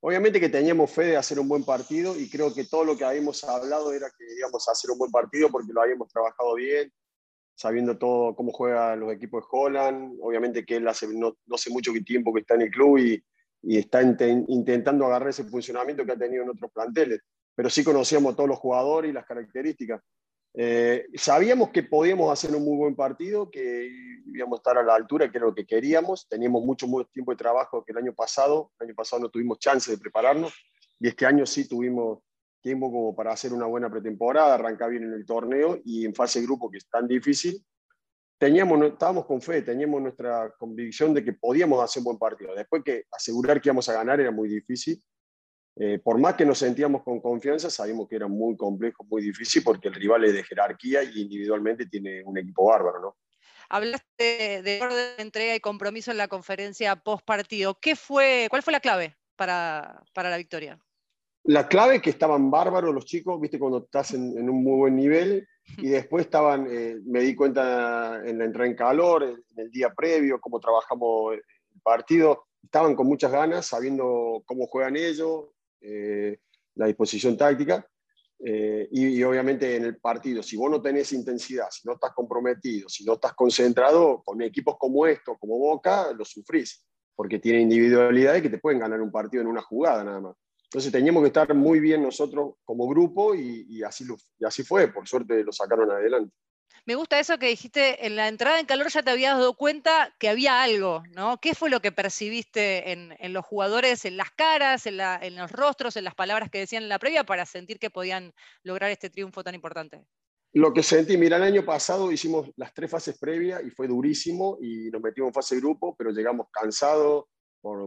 Obviamente que teníamos fe de hacer un buen partido y creo que todo lo que habíamos hablado era que íbamos a hacer un buen partido porque lo habíamos trabajado bien, sabiendo todo cómo juegan los equipos de Holland. Obviamente que él hace no, no sé mucho tiempo que está en el club y, y está intentando agarrar ese funcionamiento que ha tenido en otros planteles. Pero sí conocíamos todos los jugadores y las características. Eh, sabíamos que podíamos hacer un muy buen partido, que íbamos a estar a la altura, que era lo que queríamos. Teníamos mucho más tiempo de trabajo que el año pasado. El año pasado no tuvimos chance de prepararnos y este año sí tuvimos tiempo como para hacer una buena pretemporada, arrancar bien en el torneo y en fase de grupo, que es tan difícil. Teníamos, estábamos con fe, teníamos nuestra convicción de que podíamos hacer un buen partido. Después que asegurar que íbamos a ganar era muy difícil eh, por más que nos sentíamos con confianza, sabíamos que era muy complejo, muy difícil, porque el rival es de jerarquía y individualmente tiene un equipo bárbaro, ¿no? Hablaste de orden de entrega y compromiso en la conferencia post partido. ¿Qué fue, ¿Cuál fue la clave para, para la victoria? La clave es que estaban bárbaros los chicos, viste, cuando estás en, un muy buen nivel, y después estaban, eh, me di cuenta en la entrada en calor, en el día previo, cómo trabajamos el partido, estaban con muchas ganas, sabiendo cómo juegan ellos, eh, la disposición táctica. Eh, y, obviamente en el partido, si vos no tenés intensidad, si no estás comprometido, si no estás concentrado, con equipos como estos, como Boca, lo sufrís, porque tiene individualidades que te pueden ganar un partido en una jugada nada más. Entonces teníamos que estar muy bien nosotros como grupo y así, y así fue, por suerte lo sacaron adelante. Me gusta eso que dijiste, en la entrada en calor ya te habías dado cuenta que había algo, ¿no? ¿Qué fue lo que percibiste en, los jugadores, en las caras, en, los rostros, en las palabras que decían en la previa para sentir que podían lograr este triunfo tan importante? Lo que sentí, mira, el año pasado hicimos las tres fases previas y fue durísimo y nos metimos en fase de grupo, pero llegamos cansados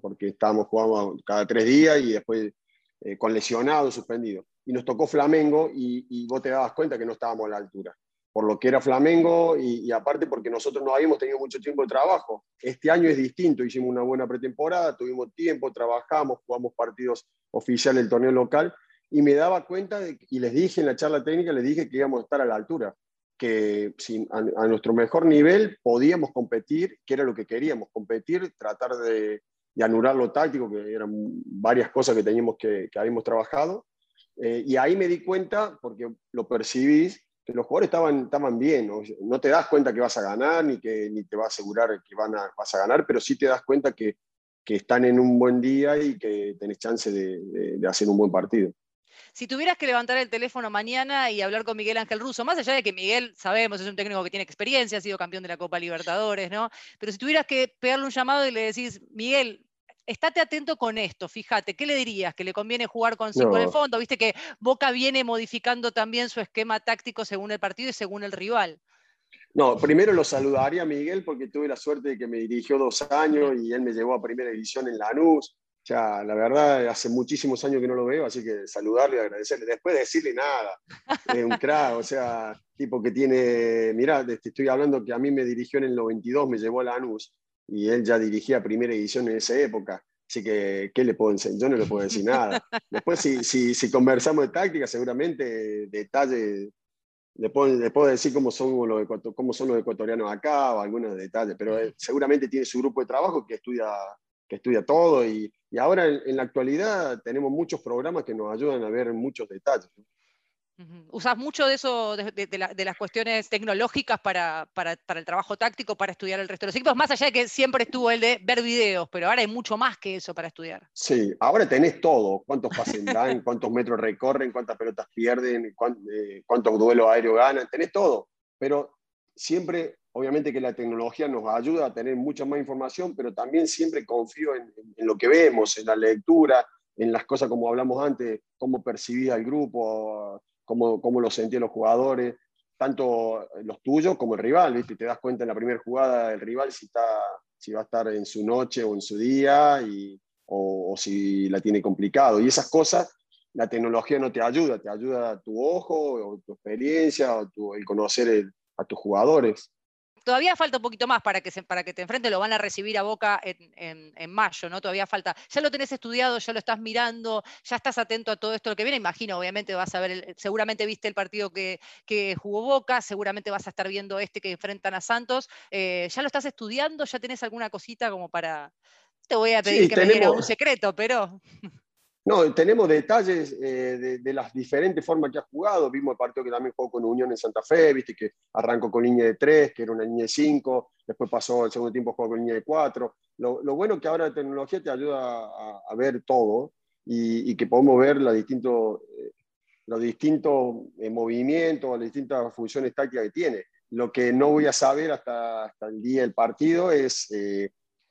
porque estábamos jugando cada tres días y después eh, con lesionados, suspendidos. Y nos tocó Flamengo y, y vos te dabas cuenta que no estábamos a la altura por lo que era Flamengo y, aparte porque nosotros no habíamos tenido mucho tiempo de trabajo. Este año es distinto, hicimos una buena pretemporada, tuvimos tiempo, trabajamos, jugamos partidos oficiales del torneo local y me daba cuenta y les dije en la charla técnica, les dije que íbamos a estar a la altura, que a, nuestro mejor nivel podíamos competir, que era lo que queríamos, competir, tratar de, anular lo táctico, que eran varias cosas que teníamos que, que habíamos trabajado. Eh, y ahí me di cuenta, porque lo percibís, los jugadores estaban, estaban bien, ¿no? te das cuenta que vas a ganar, ni que ni te va a asegurar que van a, vas a ganar, pero sí te das cuenta que, que están en un buen día y que tenés chance de, de, hacer un buen partido. Si tuvieras que levantar el teléfono mañana y hablar con Miguel Ángel Russo, más allá de que Miguel, sabemos, es un técnico que tiene experiencia, ha sido campeón de la Copa Libertadores, ¿no? Pero si tuvieras que pegarle un llamado y le decís, Miguel, estate atento con esto, fíjate, ¿qué le dirías? ¿Que le conviene jugar con cinco en el fondo? Viste que Boca viene modificando también su esquema táctico según el partido y según el rival. No, primero lo saludaría a Miguel porque tuve la suerte de que me dirigió dos años y él me llevó a primera división en Lanús. Ya, la verdad, hace muchísimos años que no lo veo, así que saludarle y agradecerle. Después de decirle nada, es un crack, o sea, tipo que tiene, mirá, te estoy hablando que a mí me dirigió en el 92, me llevó a Lanús y él ya dirigía primera edición en esa época. Así que, ¿qué le puedo enseñar? Yo no le puedo decir nada. Después, si, si, si conversamos de táctica, seguramente detalles, le puedo, le puedo decir cómo son, los, cómo son los ecuatorianos acá o algunos detalles, pero seguramente tiene su grupo de trabajo que estudia, que estudia todo y, y ahora en, en, la actualidad tenemos muchos programas que nos ayudan a ver muchos detalles. ¿Usas mucho de eso, de, las cuestiones tecnológicas para, el trabajo táctico, para estudiar el resto de los equipos? Más allá de que siempre estuvo el de ver videos, pero ahora hay mucho más que eso para estudiar. Sí, ahora tenés todo. Cuántos pasen dan, cuántos metros recorren, cuántas pelotas pierden, eh, cuántos duelos aéreos ganan, tenés todo. Pero siempre, obviamente que la tecnología nos ayuda a tener mucha más información, pero también siempre confío en, en lo que vemos, en la lectura, en las cosas como hablamos antes, cómo percibía el grupo cómo, cómo lo sentían los jugadores, tanto los tuyos como el rival, ¿viste? Te das cuenta en la primera jugada del rival si, está, si va a estar en su noche o en su día y, o, si la tiene complicado. Y esas cosas, la tecnología no te ayuda, te ayuda tu ojo o tu experiencia o el conocer a tus jugadores todavía falta un poquito más para que, se, para que te enfrente, lo van a recibir a Boca en, mayo, ¿no? Todavía falta, ya lo tenés estudiado, ya lo estás mirando, ya estás atento a todo esto lo que viene, imagino, obviamente vas a ver, seguramente viste el partido que, jugó Boca, seguramente vas a estar viendo este que enfrentan a Santos, eh, ¿ya lo estás estudiando? ¿Ya tenés alguna cosita como para... Te voy a pedir que me diera un secreto, pero... No, tenemos detalles eh, de, las diferentes formas que ha jugado. Vimos el partido que también jugó con Unión en Santa Fe, viste que arrancó con línea de 3, que era una línea de 5, después pasó al segundo tiempo jugó con línea de 4. Lo, bueno que ahora la tecnología te ayuda a, ver todo y, que podemos ver la distinto, eh, los distintos eh, movimientos, las distintas funciones tácticas que tiene. Lo que no voy a saber hasta, hasta el día del partido es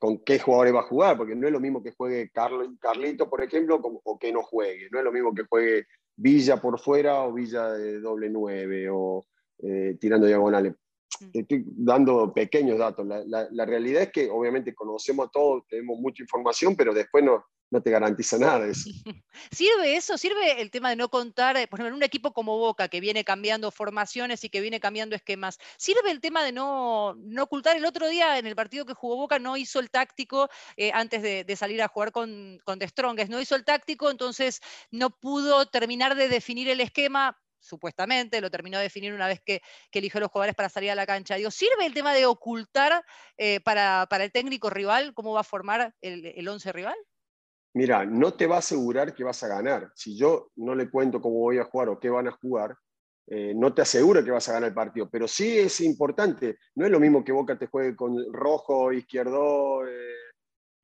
con qué jugadores va a jugar, porque no es lo mismo que juegue Carlito, por ejemplo, o que no juegue. No es lo mismo que juegue Villa por fuera o Villa de doble nueve o eh, tirando diagonales. Mm. estoy dando pequeños datos. La, la, realidad es que obviamente conocemos a todos, tenemos mucha información, pero después no, no te garantiza nada eso. ¿Sirve eso? ¿Sirve el tema de no contar, por ejemplo, en un equipo como Boca que viene cambiando formaciones y que viene cambiando esquemas? ¿Sirve el tema de no, no ocultar? El otro día en el partido que jugó Boca no hizo el táctico eh, antes de, salir a jugar con, con The Strongest, no hizo el táctico, entonces no pudo terminar de definir el esquema supuestamente, lo terminó de definir una vez que, eligió los jugadores para salir a la cancha. ¿sirve el tema de ocultar eh, para, el técnico rival cómo va a formar el, el once rival? mira, no te va a asegurar que vas a ganar. Si yo no le cuento cómo voy a jugar o qué van a jugar, eh, no te asegura que vas a ganar el partido, pero sí es importante. No es lo mismo que Boca te juegue con Rojo, Izquierdo, eh,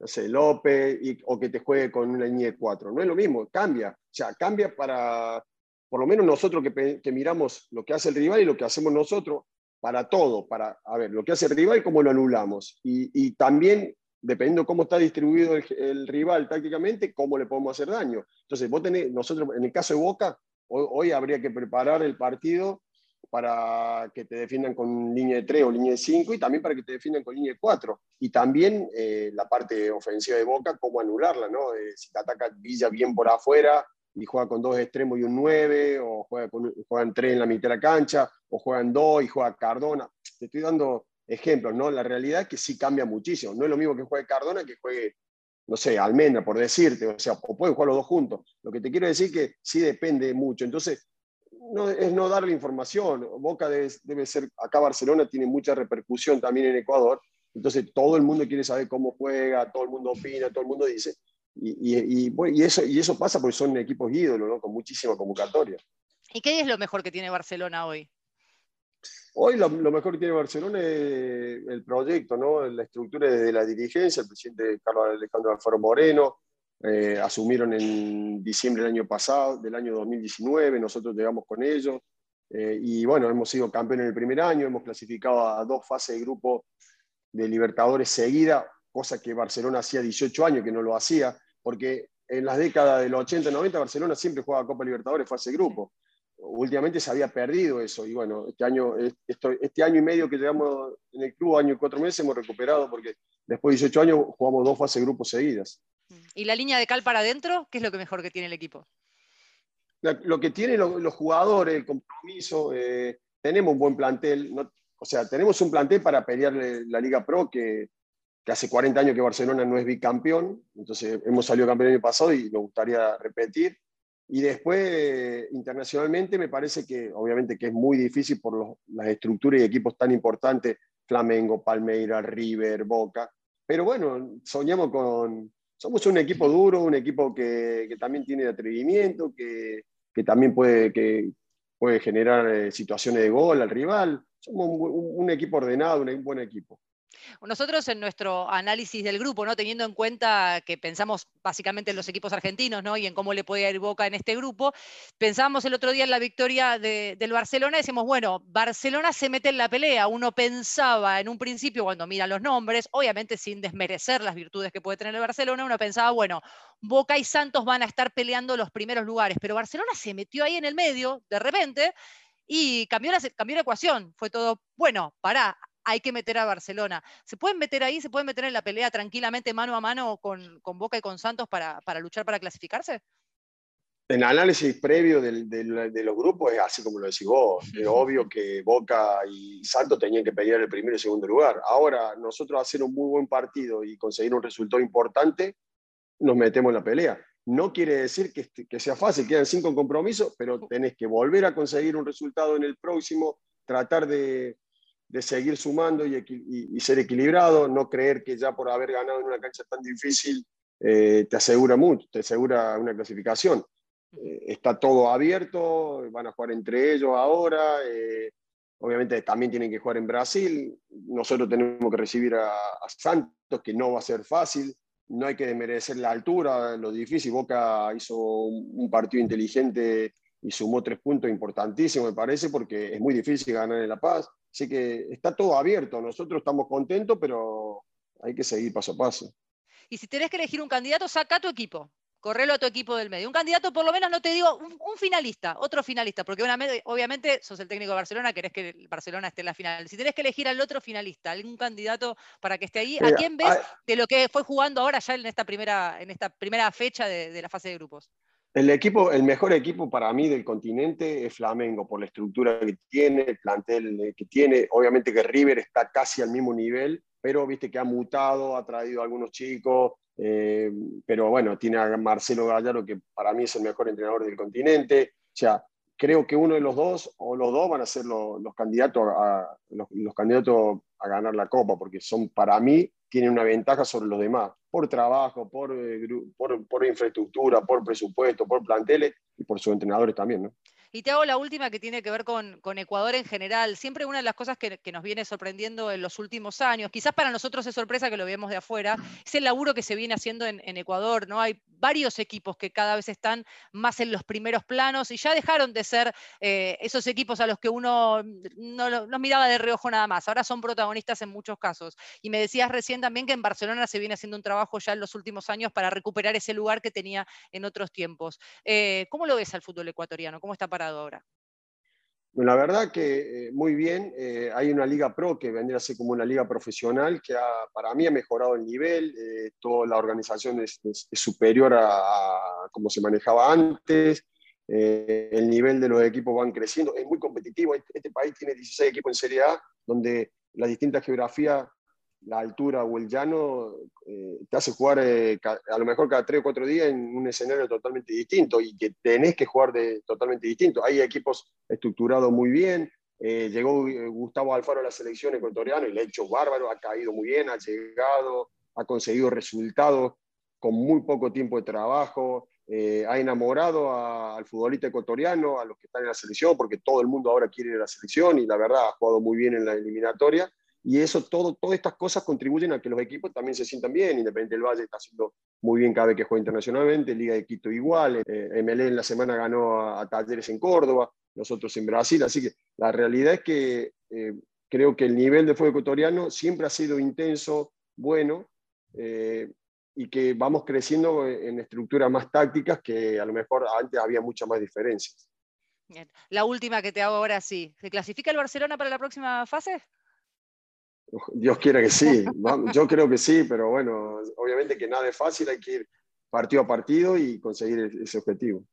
no sé, López, o que te juegue con una línea de cuatro. No es lo mismo, cambia. O sea, cambia para, por lo menos nosotros que, miramos lo que hace el rival y lo que hacemos nosotros, para todo, para, a ver, lo que hace el rival cómo lo anulamos. Y, y también dependiendo cómo está distribuido el, rival tácticamente, cómo le podemos hacer daño. Entonces, vos tenés, nosotros, en el caso de Boca, hoy, habría que preparar el partido para que te defiendan con línea de 3 o línea de 5 y también para que te defiendan con línea de 4. Y también eh, la parte ofensiva de Boca, cómo anularla, ¿no? Eh, si te ataca Villa bien por afuera y juega con dos extremos y un 9, o juega con, juegan 3 en la mitad de la cancha, o juegan 2 y juega Cardona. Te estoy dando ejemplos, ¿no? La realidad es que sí cambia muchísimo. No es lo mismo que juegue Cardona que juegue, no sé, Almendra, por decirte, o sea, o pueden jugar los dos juntos. Lo que te quiero decir que sí depende mucho. Entonces, no, es no darle información. Boca debe, ser, acá Barcelona tiene mucha repercusión también en Ecuador, entonces todo el mundo quiere saber cómo juega, todo el mundo opina, todo el mundo dice. Y, y, eso, y eso pasa porque son equipos ídolos, ¿no? con muchísima convocatoria. ¿Y qué es lo mejor que tiene Barcelona hoy? Hoy lo, mejor que tiene Barcelona es el proyecto, ¿no? la estructura de la dirigencia, el presidente Carlos Alejandro Alfaro Moreno, eh, asumieron en diciembre del año pasado, del año 2019, nosotros llegamos con ellos, eh, y bueno, hemos sido campeones en el primer año, hemos clasificado a dos fases de grupo de Libertadores seguida, cosa que Barcelona hacía 18 años que no lo hacía, porque en las décadas del 80 90 Barcelona siempre jugaba Copa Libertadores fase de grupo últimamente se había perdido eso. Y bueno, este año, este año y medio que llevamos en el club, año y cuatro meses, hemos recuperado porque después de 18 años jugamos dos fases de grupos seguidas. ¿Y la línea de cal para adentro? ¿Qué es lo que mejor que tiene el equipo? lo que tienen los, jugadores, el compromiso, eh, tenemos un buen plantel, o sea, tenemos un plantel para pelear la Liga Pro que, que, hace 40 años que Barcelona no es bicampeón, entonces hemos salido campeón el año pasado y nos gustaría repetir. Y después, internacionalmente, me parece que obviamente que es muy difícil por las estructuras y equipos tan importantes, Flamengo, Palmeiras, River, Boca. Pero bueno, soñamos con... Somos un equipo duro, un equipo que, que también tiene atrevimiento, que, que también puede, que puede generar eh, situaciones de gol al rival. Somos un equipo ordenado, un buen equipo. Nosotros en nuestro análisis del grupo, ¿no? teniendo en cuenta que pensamos básicamente en los equipos argentinos ¿no? y en cómo le podía ir Boca en este grupo, pensábamos el otro día en la victoria del Barcelona y decimos, bueno, Barcelona se mete en la pelea. Uno pensaba en un principio, cuando mira los nombres, obviamente sin desmerecer las virtudes que puede tener el Barcelona, uno pensaba, bueno, Boca y Santos van a estar peleando los primeros lugares, pero Barcelona se metió ahí en el medio de repente y cambió la, cambió la ecuación. Fue todo, bueno, pará, hay que meter a Barcelona. ¿Se pueden meter ahí, se pueden meter en la pelea tranquilamente mano a mano con, Boca y con Santos para, luchar para clasificarse? En análisis previo de los grupos es así como lo decís vos. Es obvio que Boca y Santos tenían que pelear el primero y segundo lugar. Ahora, nosotros hacer un muy buen partido y conseguir un resultado importante, nos metemos en la pelea. No quiere decir que, que sea fácil, quedan cinco compromisos, pero tenés que volver a conseguir un resultado en el próximo, tratar de, de seguir sumando y, ser equilibrado, no creer que ya por haber ganado en una cancha tan difícil te asegura mucho, te asegura una clasificación. está todo abierto, van a jugar entre ellos ahora. obviamente también tienen que jugar en Brasil. Nosotros tenemos que recibir a, a Santos, que no va a ser fácil no hay que desmerecer la altura, lo difícil. Boca hizo un, partido inteligente y sumó tres puntos importantísimos, me parece, porque es muy difícil ganar en La Paz. Así que está todo abierto. Nosotros estamos contentos, pero hay que seguir paso a paso. Y si tenés que elegir un candidato, saca tu equipo correlo a tu equipo del medio. Un candidato, por lo menos, no te digo, un, finalista, otro finalista, porque obviamente sos el técnico de Barcelona, querés que Barcelona esté en la final. Si tenés que elegir al otro finalista, algún candidato para que esté ahí, ¿a quién ves de lo que fue jugando ahora ya en esta primera, en esta primera fecha de, la fase de grupos? El equipo, el mejor equipo para mí del continente es Flamengo, por la estructura que tiene, el plantel que tiene. Obviamente que River está casi al mismo nivel, pero viste que ha mutado, ha traído a algunos chicos, eh, pero bueno, tiene a Marcelo Gallardo, que para mí es el mejor entrenador del continente. O sea, creo que uno de los dos, o los dos, van a ser los, candidatos, a, los, candidatos a ganar la Copa, porque son, para mí, tienen una ventaja sobre los demás, por trabajo, por, eh, por, por infraestructura, por presupuesto, por planteles y por sus entrenadores también. ¿no? Y te hago la última que tiene que ver con, Ecuador en general. Siempre una de las cosas que, nos viene sorprendiendo en los últimos años, quizás para nosotros es sorpresa que lo vemos de afuera, es el laburo que se viene haciendo en, Ecuador. ¿no? Hay varios equipos que cada vez están más en los primeros planos y ya dejaron de ser eh, esos equipos a los que uno no los miraba de reojo nada más. Ahora son protagonistas en muchos casos. Y me decías recién también que en Barcelona se viene haciendo un trabajo ya en los últimos años para recuperar ese lugar que tenía en otros tiempos. Eh, ¿Cómo lo ves al fútbol ecuatoriano? ¿Cómo está para la verdad que eh, muy bien. Eh, hay una liga pro que vendría a ser como una liga profesional que para mí ha mejorado el nivel. Eh, toda la organización es, superior a, como se manejaba antes. el nivel de los equipos van creciendo. Es muy competitivo. Este, este país tiene 16 equipos en Serie A, donde las distintas geografías la altura o el llano eh, te hace jugar eh, a lo mejor cada tres o cuatro días en un escenario totalmente distinto y que tenés que jugar de, totalmente distinto. Hay equipos estructurados muy bien. Eh, llegó Gustavo Alfaro a la selección ecuatoriana y le ha hecho bárbaro, ha caído muy bien, ha llegado, ha conseguido resultados con muy poco tiempo de trabajo, ha enamorado al futbolista ecuatoriano, a los que están en la selección, porque todo el mundo ahora quiere ir a la selección y la verdad ha jugado muy bien en la eliminatoria y eso, todo, todas estas cosas contribuyen a que los equipos también se sientan bien. Independiente del Valle está haciendo muy bien cada vez que juega internacionalmente, Liga de Quito igual, eh, MLE en la semana ganó a, Talleres en Córdoba, nosotros en Brasil, así que la realidad es que eh, creo que el nivel de fútbol ecuatoriano siempre ha sido intenso, bueno, eh, y que vamos creciendo en estructuras más tácticas que a lo mejor antes había muchas más diferencias. La última que te hago ahora sí. ¿Se clasifica el Barcelona para la próxima fase? Dios quiera que sí, yo creo que sí, pero bueno, obviamente que nada es fácil, hay que ir partido a partido y conseguir ese objetivo.